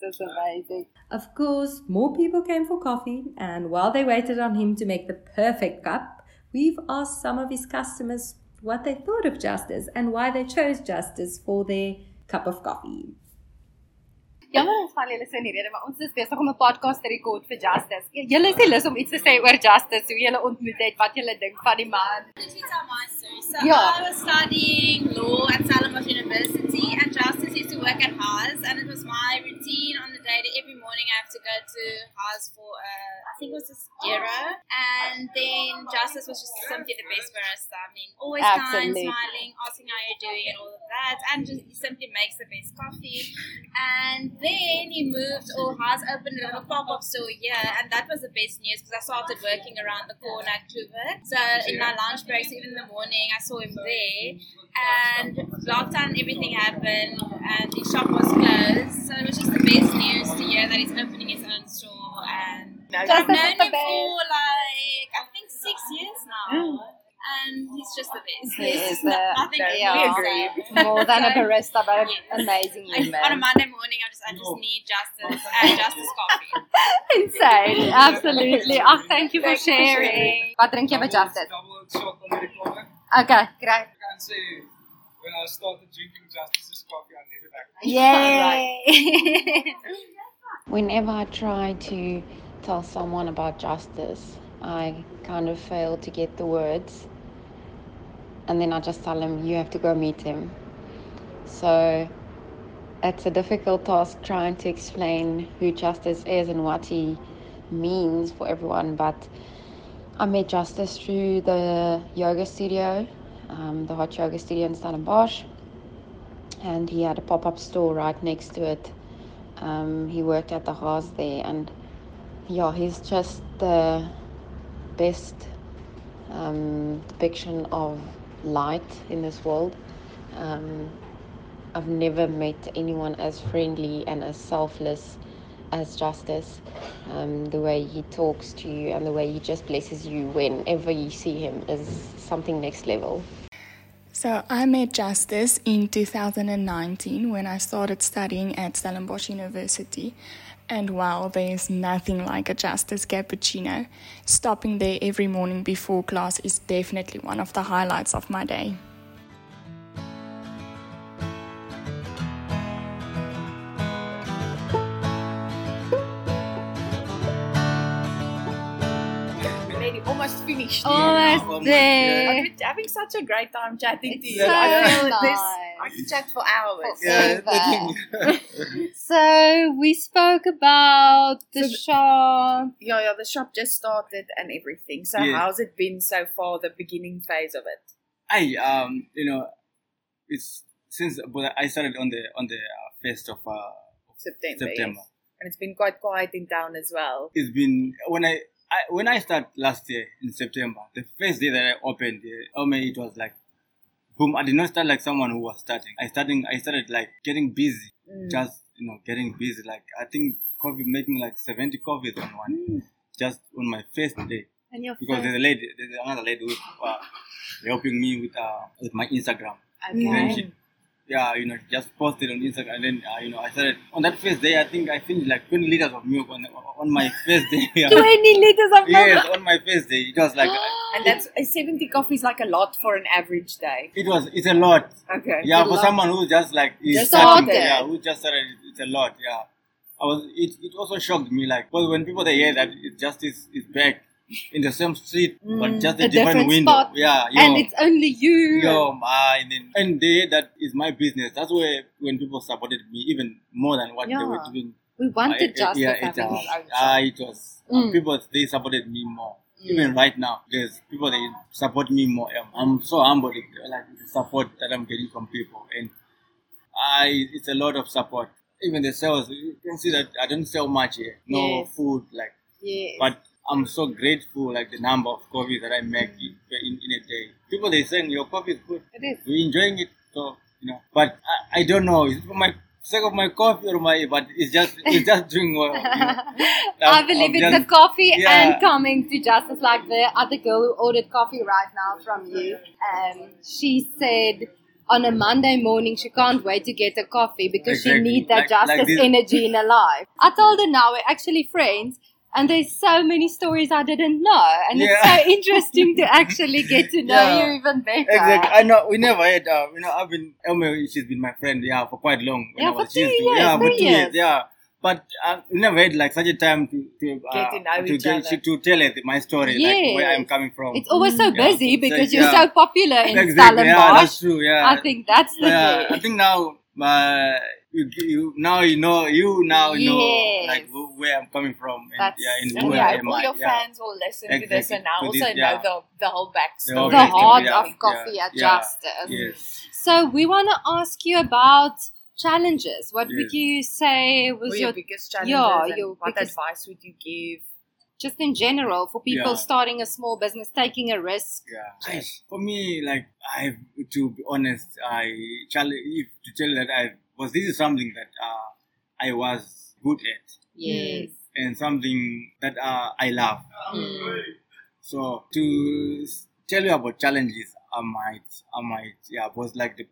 That's amazing. Of course, more people came for coffee, and while they waited on him to make the perfect cup, we've asked some of his customers what they thought of Justice and why they chose Justice for their cup of coffee. Jammer ons val julle so in die rede, maar ons is besig om 'n podcast te rekord vir Justice. Julle is nie lus om iets te sê oor Justice, hoe julle ontmoet het, wat julle dink van die man. Tell my story. So Yeah. I was studying law at Stellenbosch University, and Justice used to work at Haas, and it was my routine on the day that every morning I have to go to Haas for, uh, I think it was a Skira, and then Justice was just simply the best barista. I mean, always Absolutely. kind, smiling, asking how you're doing, and all of that, and just simply makes the best coffee. And then he moved, or has opened a little pop up store here, and that was the best news because I started working around the corner at Kluwer. So in my lunch breaks, even in the morning, I saw him there. And lockdown, everything happened, and the shop was closed. So it was just the best news to hear that he's opening his own store. And so I've known him for like I think six years now. And he's just the best. He There's is no- the- nothing the- I yeah. can say. More than a So- barista, but an Yes. amazing Like, human. on a Monday morning, I just I just need justice and justice coffee. Insane, absolutely. Oh, Ag, thank you for sharing. Wat drink jy met Justice? Double shot Americano. Okay, great. I can say when I started drinking Justice's coffee, I never back. Yay! Whenever I try to tell someone about justice, I kind of fail to get the words. And then I just tell them, you have to go meet him. So it's a difficult task trying to explain who Justice is and what he means for everyone. But I met Justice through the yoga studio, um, the hot yoga studio in Stellenbosch. And he had a pop up store right next to it. Um, he worked at the Haas there, and yeah, he's just the best um, depiction of light in this world. Um, I've never met anyone as friendly and as selfless as Justice. Um, the way he talks to you and the way he just blesses you whenever you see him is something next level. So I met Justice in 2019 when I started studying at Stellenbosch University. And wow, there's nothing like a Justice cappuccino. Stopping there every morning before class is definitely one of the highlights of my day. Almost finished. Almost yeah. there. I've been having such a great time chatting it's to you. So I, nice. I can chat for hours. Yeah. so we spoke about the so shop. Yeah, yeah, the shop just started and everything. So yeah. how's it been so far, the beginning phase of it? I um, you know, it's since but I started on the on the uh, first of uh, September. September. Yes. And it's been quite quiet in town as well. It's been when I I, when I started last year in September, the first day that I opened the Ome, it was like, boom. I did not start like someone who was starting. I starting, I started like getting busy, mm. just you know, getting busy. Like I think coffee making like seventy coffees on one, mm. just on my first day. And your because there's a lady, there's another lady who's uh, helping me with uh, with my Instagram. Okay. Yeah, you know, just posted on Instagram, and then uh, you know, I started on that first day. I think I finished like 20 liters of milk on on my first day. 20 liters of milk. Yes, on my first day. It was like, and that's 70 coffees like a lot for an average day. It was. It's a lot. Okay. Yeah, for lot. someone who just like is just starting, yeah, who just started, it's a lot. Yeah. I was. It, it also shocked me, like, because when people they hear that it just is is back in the same street, mm, but just a, a different, different, window. Spot. Yeah, and it's only you. Yo, my, and, then, and they that is my business. That's where when people supported me even more than what yeah. they were doing. We wanted just yeah, it, uh, uh, it was Mm. uh, people they supported me more. Even right now, there's people that support me more. Um, I'm so humbled, like the support that I'm getting from people, and I it's a lot of support. Even the sales, you can see that I don't sell much here. No Yes. food, like Yes. but I'm so grateful, like the number of coffee that I make in, in, in a day. People they saying your coffee is good. It is. We enjoying it, so you know. But I, I don't know. Is it for my sake of my coffee or my? But it's just it's just doing well. You know? I believe it's just- the coffee yeah. and coming to justice like the other girl who ordered coffee right now from you. Um, she said on a Monday morning she can't wait to get a coffee because she Exactly. needs that Like- like justice this. energy in her life. I told her now we're actually friends. And there's so many stories I didn't know, and it's so interesting to actually get to know Yeah. you even better. Exactly. I know we never had. Uh, you know, I've been Elmi. She's been my friend. Yeah, for quite long. when Yeah, I for two used to- years, Yeah, for two years. years. Yeah, but uh, we never had like such a time to to uh, Get to know to each get other. to tell it my story, like where I'm coming from. It's always so Yeah, busy so- because so- you're so popular in Exactly. Stellenbosch. Yeah, that's true. Yeah, I think that's the yeah, I think now, uh, you, you now you know you now know like who, where I'm coming from and That's- yeah, and And who we I hope am. all your yeah. fans will listen to this and now also this, know yeah. the, the whole backstory. whole the heart yeah, of coffee yeah, at yeah, Justice. Yes. So we want to ask you about challenges. What would you say was your, your biggest challenge? yeah, your what biggest- advice would you give? just in general for people Yeah. starting a small business, taking a risk? Yeah. I, for me, like I, to be honest, I challenge if to tell that I was this is something that uh, I was good at Yes. and something that uh, I love. Mm. So to tell you about challenges, I might, I might, yeah, was like the,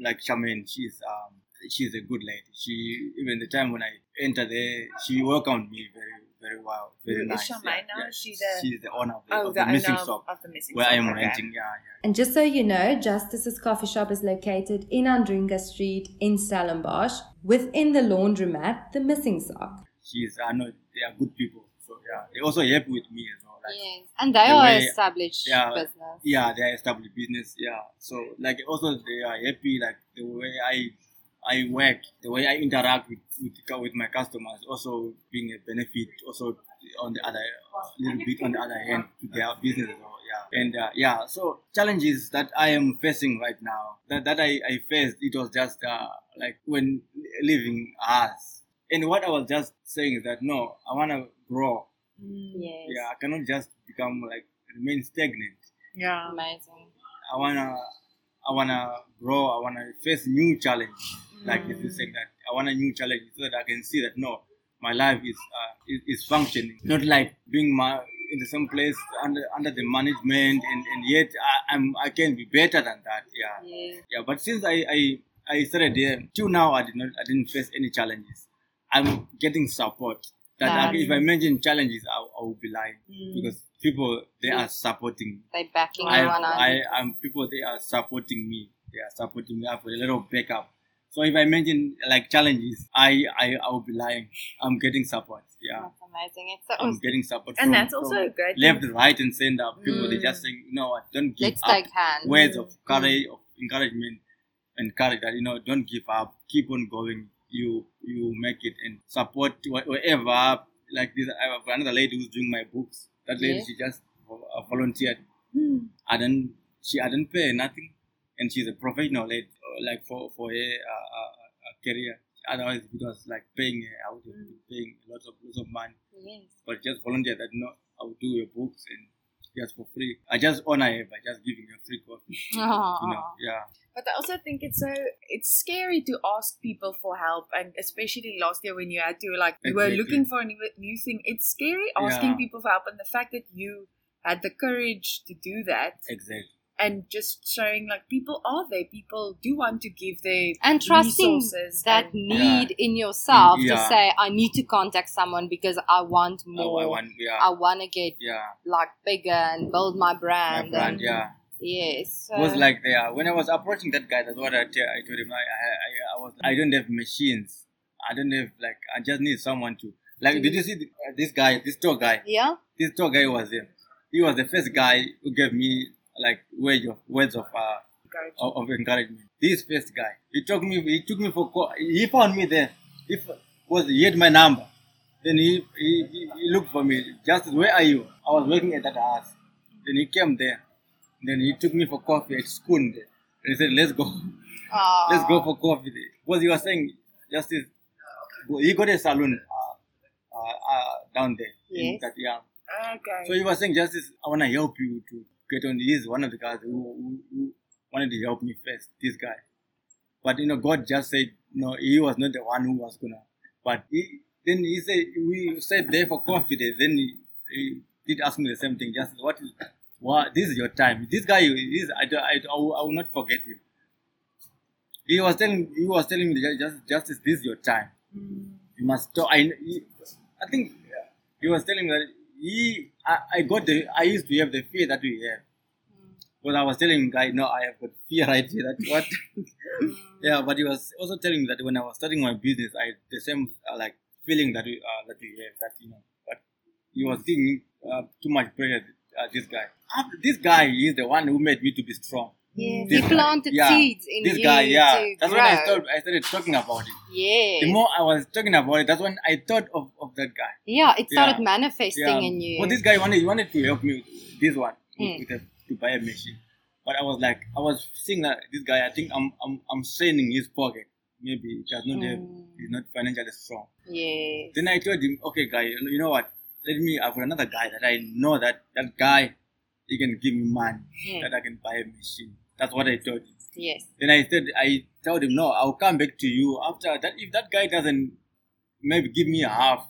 like Charmaine, she's, um, she's a good lady. She, even the time when I entered there, she welcomed me very, very well, very Who is nice. Charmaine yeah, now? yeah. Is she the- she's the owner of the, Oh, of the, the, missing owner of, shop of the missing where I am okay. renting. Yeah, yeah. And just so you know, Justice's coffee shop is located in Andringa Street in Stellenbosch, within the laundromat, the missing sock. She's, I know they are good people. So yeah, they also help with me as well. Like, Yes. And they the are way- established yeah, business. yeah, they are established business. Yeah, so like also they are happy. Like the way I I work, the way I interact with with, with my customers, also being a benefit. Also on the other little bit on the other hand to their business. as well, yeah, and uh, yeah, so challenges that I am facing right now that that I I faced it was just uh, like when leaving us. And what I was just saying is that no, I wanna grow. Yes. Yeah, I cannot just become like remain stagnant. Yeah. Amazing. I wanna I wanna grow, I wanna face new challenge. Like if you say that I want a new challenge so that I can see that no, my life is uh, is, is functioning, not like being my in the same place under under the management, and, and yet I, am I can be better than that. Yeah, yeah. yeah but since I, I I started there, till now I did not I didn't face any challenges. I'm getting support. That if I mention challenges, I, I will be lying mm. because people they are supporting. They backing I, you I, I am people they are supporting me. They are supporting me. I have a little backup. So if I mention like challenges, I I, I will be lying. I'm getting support. Yeah. That's amazing. It's so I'm getting support. And from, that's also great. Left, right, and center. People mm. they just saying, you know what, don't give Let's up. Take hands. Words of courage, of encouragement, and courage that you know, don't give up. Keep on going. You you make it and support whatever. Like this, I have another lady who's doing my books. That lady, yeah. she just volunteered. Mm. I don't. She I didn't pay nothing, and she's a professional lady, like for for her uh, uh, uh career. Otherwise, it was like paying I would mm. paying lots of lots of money. Yes. But just volunteer that no, I will do your books and just for free. I just honor her by just giving her free coffee. Aww. You know, yeah. But I also think it's so it's scary to ask people for help, and especially last year when you had to like you exactly. were looking for a new, new thing. It's scary asking yeah. people for help, and the fact that you had the courage to do that. Exactly and just showing like people are there people do want to give their and trusting that and, need yeah. in yourself yeah. to say i need to contact someone because i want more oh, i want yeah. i want to get yeah. like bigger and build my brand my brand and, yeah yes so. was like there when i was approaching that guy that's what i, t- I told him I, I, I was i don't have machines i don't have like i just need someone to like did you see the, uh, this guy this tour guy yeah this tour guy was there he was the first guy who gave me like words of words of uh, of, of, encouragement. This first guy, he took me, he took me for, he found me there. He was he had my number. Then he, he, he looked for me. Just where are you? I was working at that house. Then he came there. Then he took me for coffee at school there. And he said, "Let's go, Aww. let's go for coffee." There. Because he was saying, just he got a salon uh, uh, uh, down there yes. in that young. Okay. So he was saying, "Justice, I want to help you to get on. He's one of the guys who, who, wanted to help me first, this guy. But, you know, God just said, no, he was not the one who was going to. But he, then he said, we sat there for confidence. Then he, he did ask me the same thing. Just what is, what, this is your time. This guy, is, I, I, I, will, I will not forget him. He was telling, he was telling me, just, justice, this is your time. Mm. You must talk. I, he, I think he was telling me that he, I, I got the, I used to have the fear that we have. But I was telling guy, no, I have got fear right here. That's what. yeah, but he was also telling me that when I was starting my business, I the same uh, like feeling that we uh, that we have that you know. But he was giving uh, too much pressure. Uh, this guy, this guy is the one who made me to be strong. Yes. He planted seeds in this guy, yeah. That's grow. when I started, I started talking about it. Yeah. The more I was talking about it, that's when I thought of, of that guy. Yeah, it started yeah. manifesting yeah. in you. Well, this guy wanted, he wanted to help me this one, mm. with, with a, to buy a machine. But I was like, I was seeing that this guy, I think I'm, I'm, I'm straining his pocket. Maybe he does not mm. have, he's not financially strong. Yeah. Then I told him, okay, guy, you know what? Let me, I've got another guy that I know that that guy, he can give me money mm. that I can buy a machine. That's what I told him. Yes. Then I said, I told him, no, I'll come back to you after that. If that guy doesn't maybe give me a half,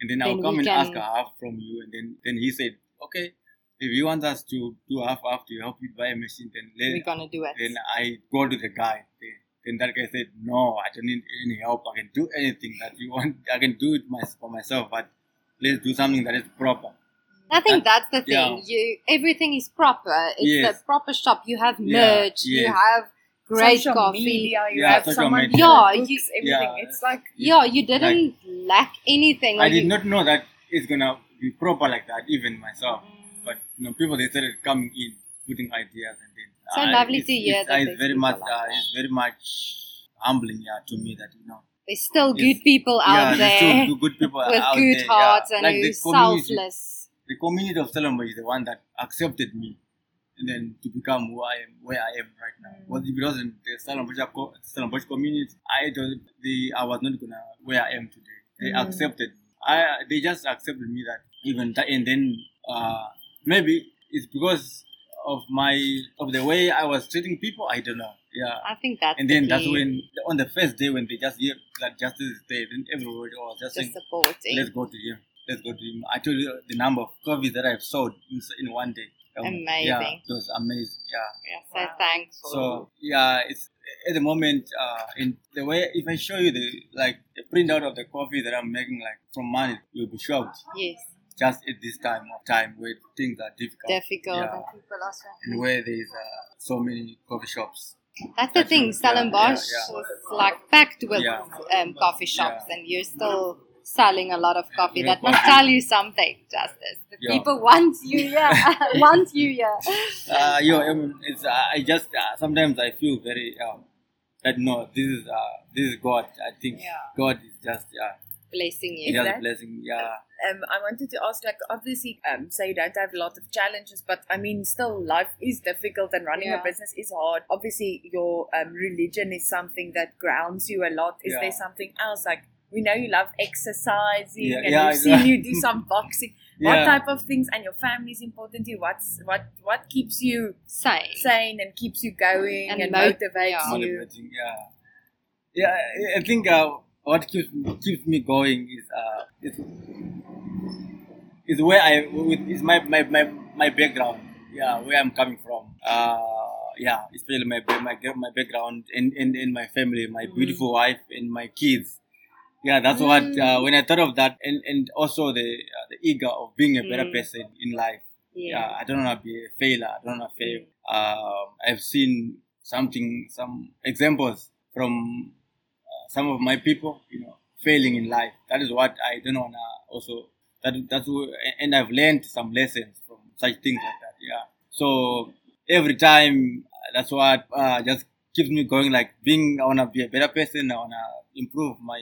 and then, then I'll come and can... ask a half from you. And then, then he said, okay, if you want us to do half half to help you buy a machine, then let, we're gonna do it. Then I go to the guy. Then, then that guy said, no, I don't need any help. I can do anything that you want. I can do it my, for myself, but let's do something that is proper. I think that's the thing. Yeah. You everything is proper. It's yes. a proper shop. You have merch. Yeah. Yes. You have great social coffee. Media, you yeah, have someone media. yeah, books, you, everything. It's like yeah, you didn't like, lack anything. I did you, not know that it's gonna be proper like that, even myself. Mm. But you know, people they started coming in, putting ideas, and then so uh, lovely to hear. It's, it's very much, like uh, it's very much humbling, yeah, to me that you know. There's still good people out yeah, there. Still good people with good there, hearts yeah. and like who's selfless the community of Stellenbosch is the one that accepted me and then to become who I am, where I am right now. Mm. Because if it wasn't the Stellenbosch, community, I was, the, I was not gonna where I am today. They mm. accepted me. I, they just accepted me that even that, and then uh, maybe it's because of my of the way I was treating people. I don't know. Yeah. I think that's and the then that's when on the first day when they just hear that justice is there, then everybody was just, just saying, supporting. let's go to him. Let's go to him. I told you the number of coffees that I've sold in, in one day. Um, Yeah, Amazing. it was amazing. Yeah. Yeah, so thankful. So yeah, it's at the moment. Uh, in the way, if I show you the like the printout of the coffee that I'm making, like from money, you'll be shocked. yes, Just at this time of time where things are difficult. difficult Yeah. and people are so. And where there's uh, so many coffee shops. That's the That's thing. right. Stellenbosch Yeah, yeah. is like packed with Yeah. um, coffee shops, Yeah. and you're still selling a lot of coffee. Yeah, that must coffee. tell you something, Justice. The Yeah. people want you yeah, want you here. Uh, yo, um, it's, uh, I just uh, sometimes I feel very um, that no, this is uh, this is God. I think Yeah. God is just uh, Blessing you. just that- blessing. Yeah, um, I wanted to ask, like, obviously, um, say you don't have a lot of challenges, but I mean, still, life is difficult and running Yeah. a business is hard. Obviously, your um, religion is something that grounds you a lot. Is Yeah. there something else? Like, we know you love exercising, Yeah, and yeah, we've seen you do some boxing. What Yeah. type of things? And your family is important to you. What's what? What keeps you Same. sane and keeps you going And and, mo- motivates yeah. you? motivating. Yeah, yeah. I- I think uh, what keeps keeps me going is uh, is, is where I is my, my my my background. Yeah, where I'm coming from. Uh, yeah, especially my my my background and in, in, my family, my Mm. beautiful wife and my kids. Yeah, that's what uh, when I thought of that, and and also the uh, the eager of being a better Mm. person in life. Yeah. Yeah, I don't want to be a failure. I don't want to fail. Um, I've seen something, some examples from uh, some of my people, you know, failing in life. That is what I don't want to also. That that's wh- and I've learned some lessons from such things like that. Yeah. So every time, that's what uh, just keeps me going. Like being, I want to be a better person. I want to improve my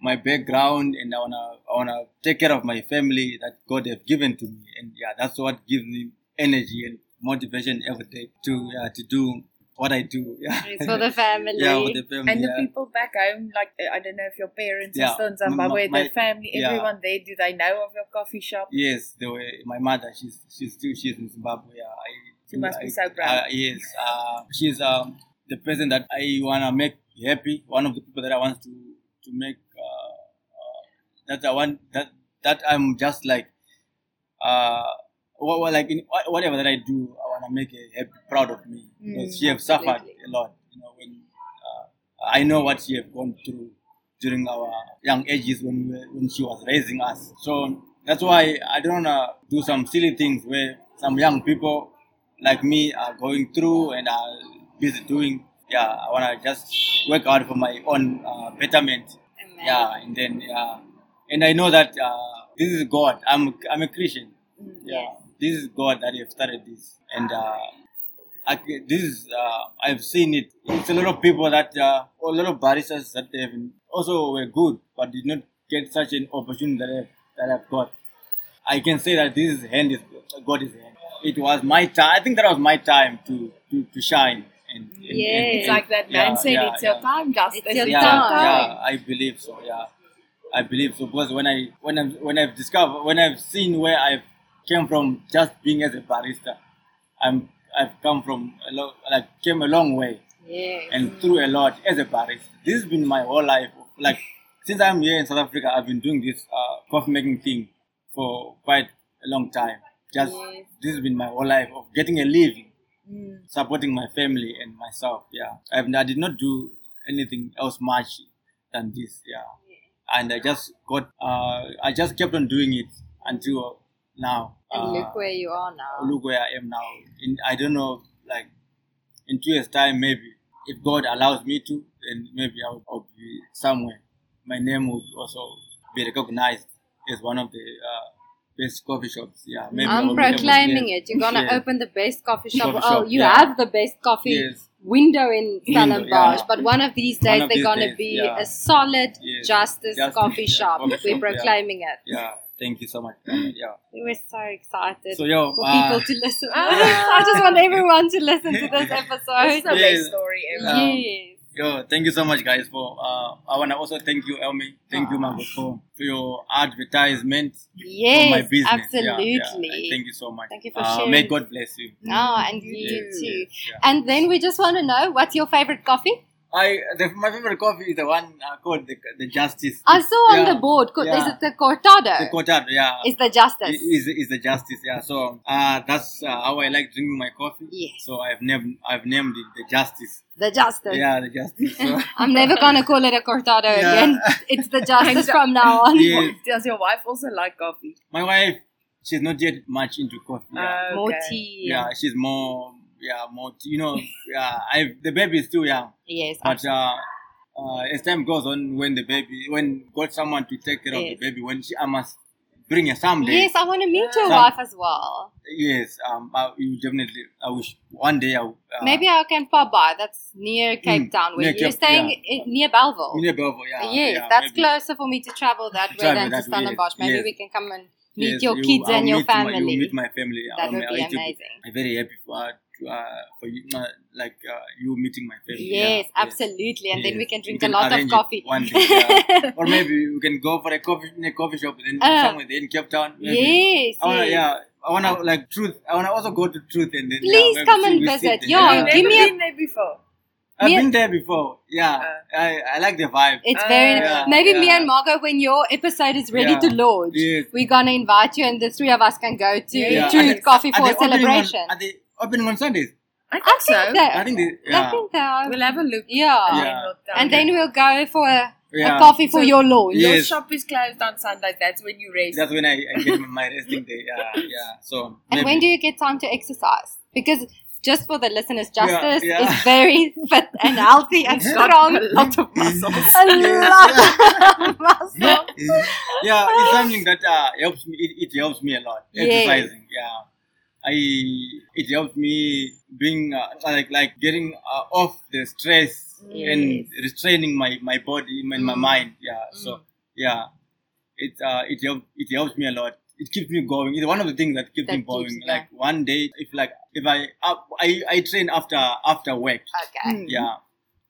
my background and I wanna I wanna take care of my family that God have given to me and yeah that's what gives me energy and motivation every day to yeah to do what I do yeah It's for the family. yeah with the family And the yeah. people back home, like I don't know if your parents Yeah, are still in m- Zimbabwe, my- the family, yeah. everyone there, do they know of your coffee shop? yes the way my mother she's she's still she's in Zimbabwe yeah I She must be I- so proud. uh, yes uh, she's um the person that I wanna make happy. One of the people that I want to to make uh, uh, that I want that that I'm just like uh what, what like in whatever that I do I wanna make her happy proud of me. Because Mm, she have suffered a lot you know when uh, I know what she have gone through during our young ages when we when she was raising us. So that's why I don't wanna do some silly things where some young people like me are going through and are busy doing yeah I wanna just work hard for my own uh, betterment Amen. yeah and then yeah and i know that uh, this is god i'm i'm a christian yeah this is god that have started this and uh I, this is uh, I've seen it. It's a lot of people that uh, a lot of baristas that have also were good, but did not get such an opportunity that I've, that I've got. I can say that this is hand is God is hand. It was my time. I think that was my time to to, to shine. And, and, Yeah. and- It's like that man yeah, said, yeah, it's yeah your time, Justice. It's your yeah, time. yeah, I believe so. Yeah, I believe so because when I when I when I've discovered when I've seen where I came from, just being as a barista, I'm I've come from a lot like came a long way Yes. and through a lot as a barista. This has been my whole life. Like since I'm here in South Africa, I've been doing this uh, coffee making thing for quite a long time. Just Yes. this has been my whole life of getting a living Mm. supporting my family and myself. Yeah, I've, I did not do anything else much than this. Yeah, and I just got, uh, I just kept on doing it until now. and Uh, look where you are now. look where I am now. In I don't know, like in two years' time, maybe if God allows me to, then maybe I'll, I'll be somewhere. My name would also be recognized as one of the uh, best coffee shops. Yeah, maybe I I'm will be able to proclaiming it. You're gonna Yeah. open the best coffee shop. Coffee oh, you yeah. have the best coffee Yes. window in Window, Stellenbosch, yeah. but one of these days of they're these gonna days, be yeah. a solid Yes. Justice Justice, coffee yeah, shop. coffee We're shop, yeah. proclaiming it. Yeah, thank you so much. Yeah. We were so excited So yo, for uh, people to listen. I just want everyone to listen to this episode. It's the Yes. best story ever. Um, yes. Yo, thank you so much, guys. For uh, I wanna also thank you, Elmi. Thank you, Margot, for, for your advertisement for my Yes, business. Yeah, absolutely. yeah. Thank you so much. Thank you for uh, sharing. May God bless you. Oh, and you Yes, too. yes, yeah. And then we just want to know what's your favorite coffee? I the, my favorite coffee is the one uh, called the, the Justice. I saw on the board. co- Is it the cortado? The Cortado, yeah. Is the justice? is is the justice, yeah. So uh, that's uh, how I like drinking my coffee. Yes. So I've named I've named it the justice. the justice. Yeah, the justice. So, I'm never gonna call it a cortado Yeah. again. It's the justice from now on. yes. Does your wife also like coffee? My wife, she's not yet much into coffee. Yeah, Uh, More tea. yeah she's more yeah more you know yeah I the baby is still young, Yes. but uh, uh, as time goes on, when the baby when got someone to take care of the baby, when she I must bring her someday. Yes, I want to meet your Some- wife as well. Yes, um, uh, you definitely. I wish one day I. Uh, Maybe I can pop by. That's near Cape Mm, Town. where you're Cape- staying yeah. in, near Bellville. Near Bellville, yeah. yes, yeah, that's maybe. closer for me to travel that way Travel than to that way, Stellenbosch. Maybe yes. we can come and meet Yes, your you- kids I'll and your meet my- family. you meet my family. That Um, would be it will amazing. I'm very happy for, uh, uh, for you, uh, like uh, you meeting my family. Yes, yeah, absolutely. And then Yes. we can We drink can a lot of coffee. one day, yeah. or maybe we can go for a coffee in a coffee shop then Uh, somewhere in Cape Town. Maybe. yes, I wanna, yes. yeah. I wanna like truth. I wanna also go to truth and then. Please yeah, come and visit. there, Yeah, You've give never me a- been there before. I've me been there before. Yeah, Uh. I, I like the vibe. It's Ah, very yeah, maybe me and Margot when your episode is ready Yeah. to launch. Yes. We're gonna invite you and the three of us can go to Yeah. Truth Are Coffee for a celebration. On, are they opening on Sundays? I I think so. that I think they. I think they are. We'll have a look. yeah. and Yeah. then we'll And you. then we'll go for a, yeah. a coffee for So- your launch. Yeah. Your Yes. shop is closed on Sundays. That's when you rest. That's when I, I get my resting day. Yeah, yeah. So. And when do you get time to exercise? Because just for the listeners, Justice yeah. is very fit and healthy and strong. a lot of muscles. a lot of muscle. yeah, it's something that uh, helps me. It, it helps me a lot. Yes. Exercising. Yeah. I it helped me being uh, like like getting uh, off the stress and restraining my my body and my Mm. mind. Yeah. So yeah, it uh it help, it helps me a lot. It keeps me going. It's one of the things that keeps That me going. keeps- like one day, if like if I up, I I train after after work. Okay. Mm. Yeah.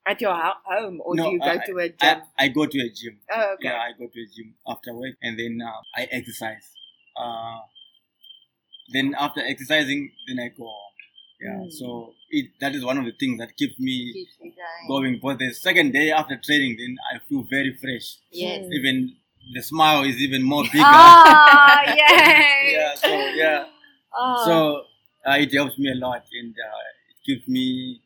At your home, or No, do you go I- to a I, gym? I go to a gym. oh, okay. Yeah, I go to a gym after work and then uh, I exercise. Uh, then after exercising, then I go. home. Yeah, Mm. so it that is one of the things that keeps me Keeps going. going. But the second day after training, then I feel very fresh. Yes. Even the smile is even more bigger. Ah, yay! yeah, so yeah, Oh. so uh, it helps me a lot and uh, it keeps me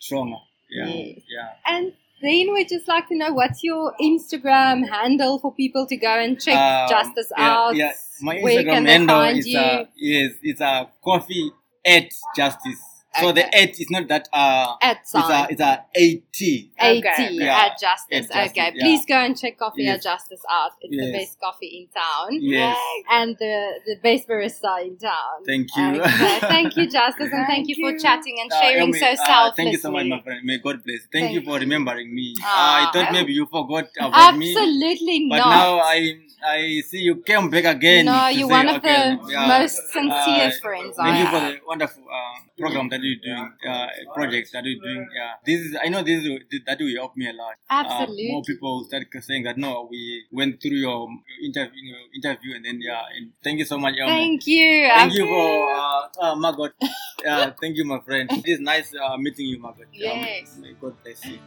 stronger. Yeah, Yes. yeah. And then we'd just like to know what's your Instagram handle for people to go and check Um, Justice yeah, out. Yeah, my Instagram handle is uh, yes, it's a coffee at justice. So the Okay. at is not that uh, At it's a it's a at. 80 Okay. Yeah. at Justice. At Justice, okay, yeah. please go and check Coffee at Justice out. It's the best coffee in town. Yes, And the, the best barista in town. thank you. Okay, Thank you, Justice, and thank, Thank you for chatting and Uh, sharing Elmi, so uh, selflessly. Thank you so much, my friend. May God bless. Thank, Thank you for remembering me. Uh, I thought oh. maybe you forgot about me, Absolutely not. but now I I see you came back again. No, you're say, one of okay, the yeah, most sincere uh, friends Thank I you for the wonderful uh, program that you're doing, uh, projects that you're doing. Yeah, this is I know this is that will help me a lot. Absolutely. Uh, more people start saying that no, we went through your interview, interview, and then yeah, and thank you so much. Elmi. Thank you. Thank you for uh, uh, Margot. Yeah, thank you, my friend. It is nice uh, meeting you, Margot. Um, Yes. may God bless you.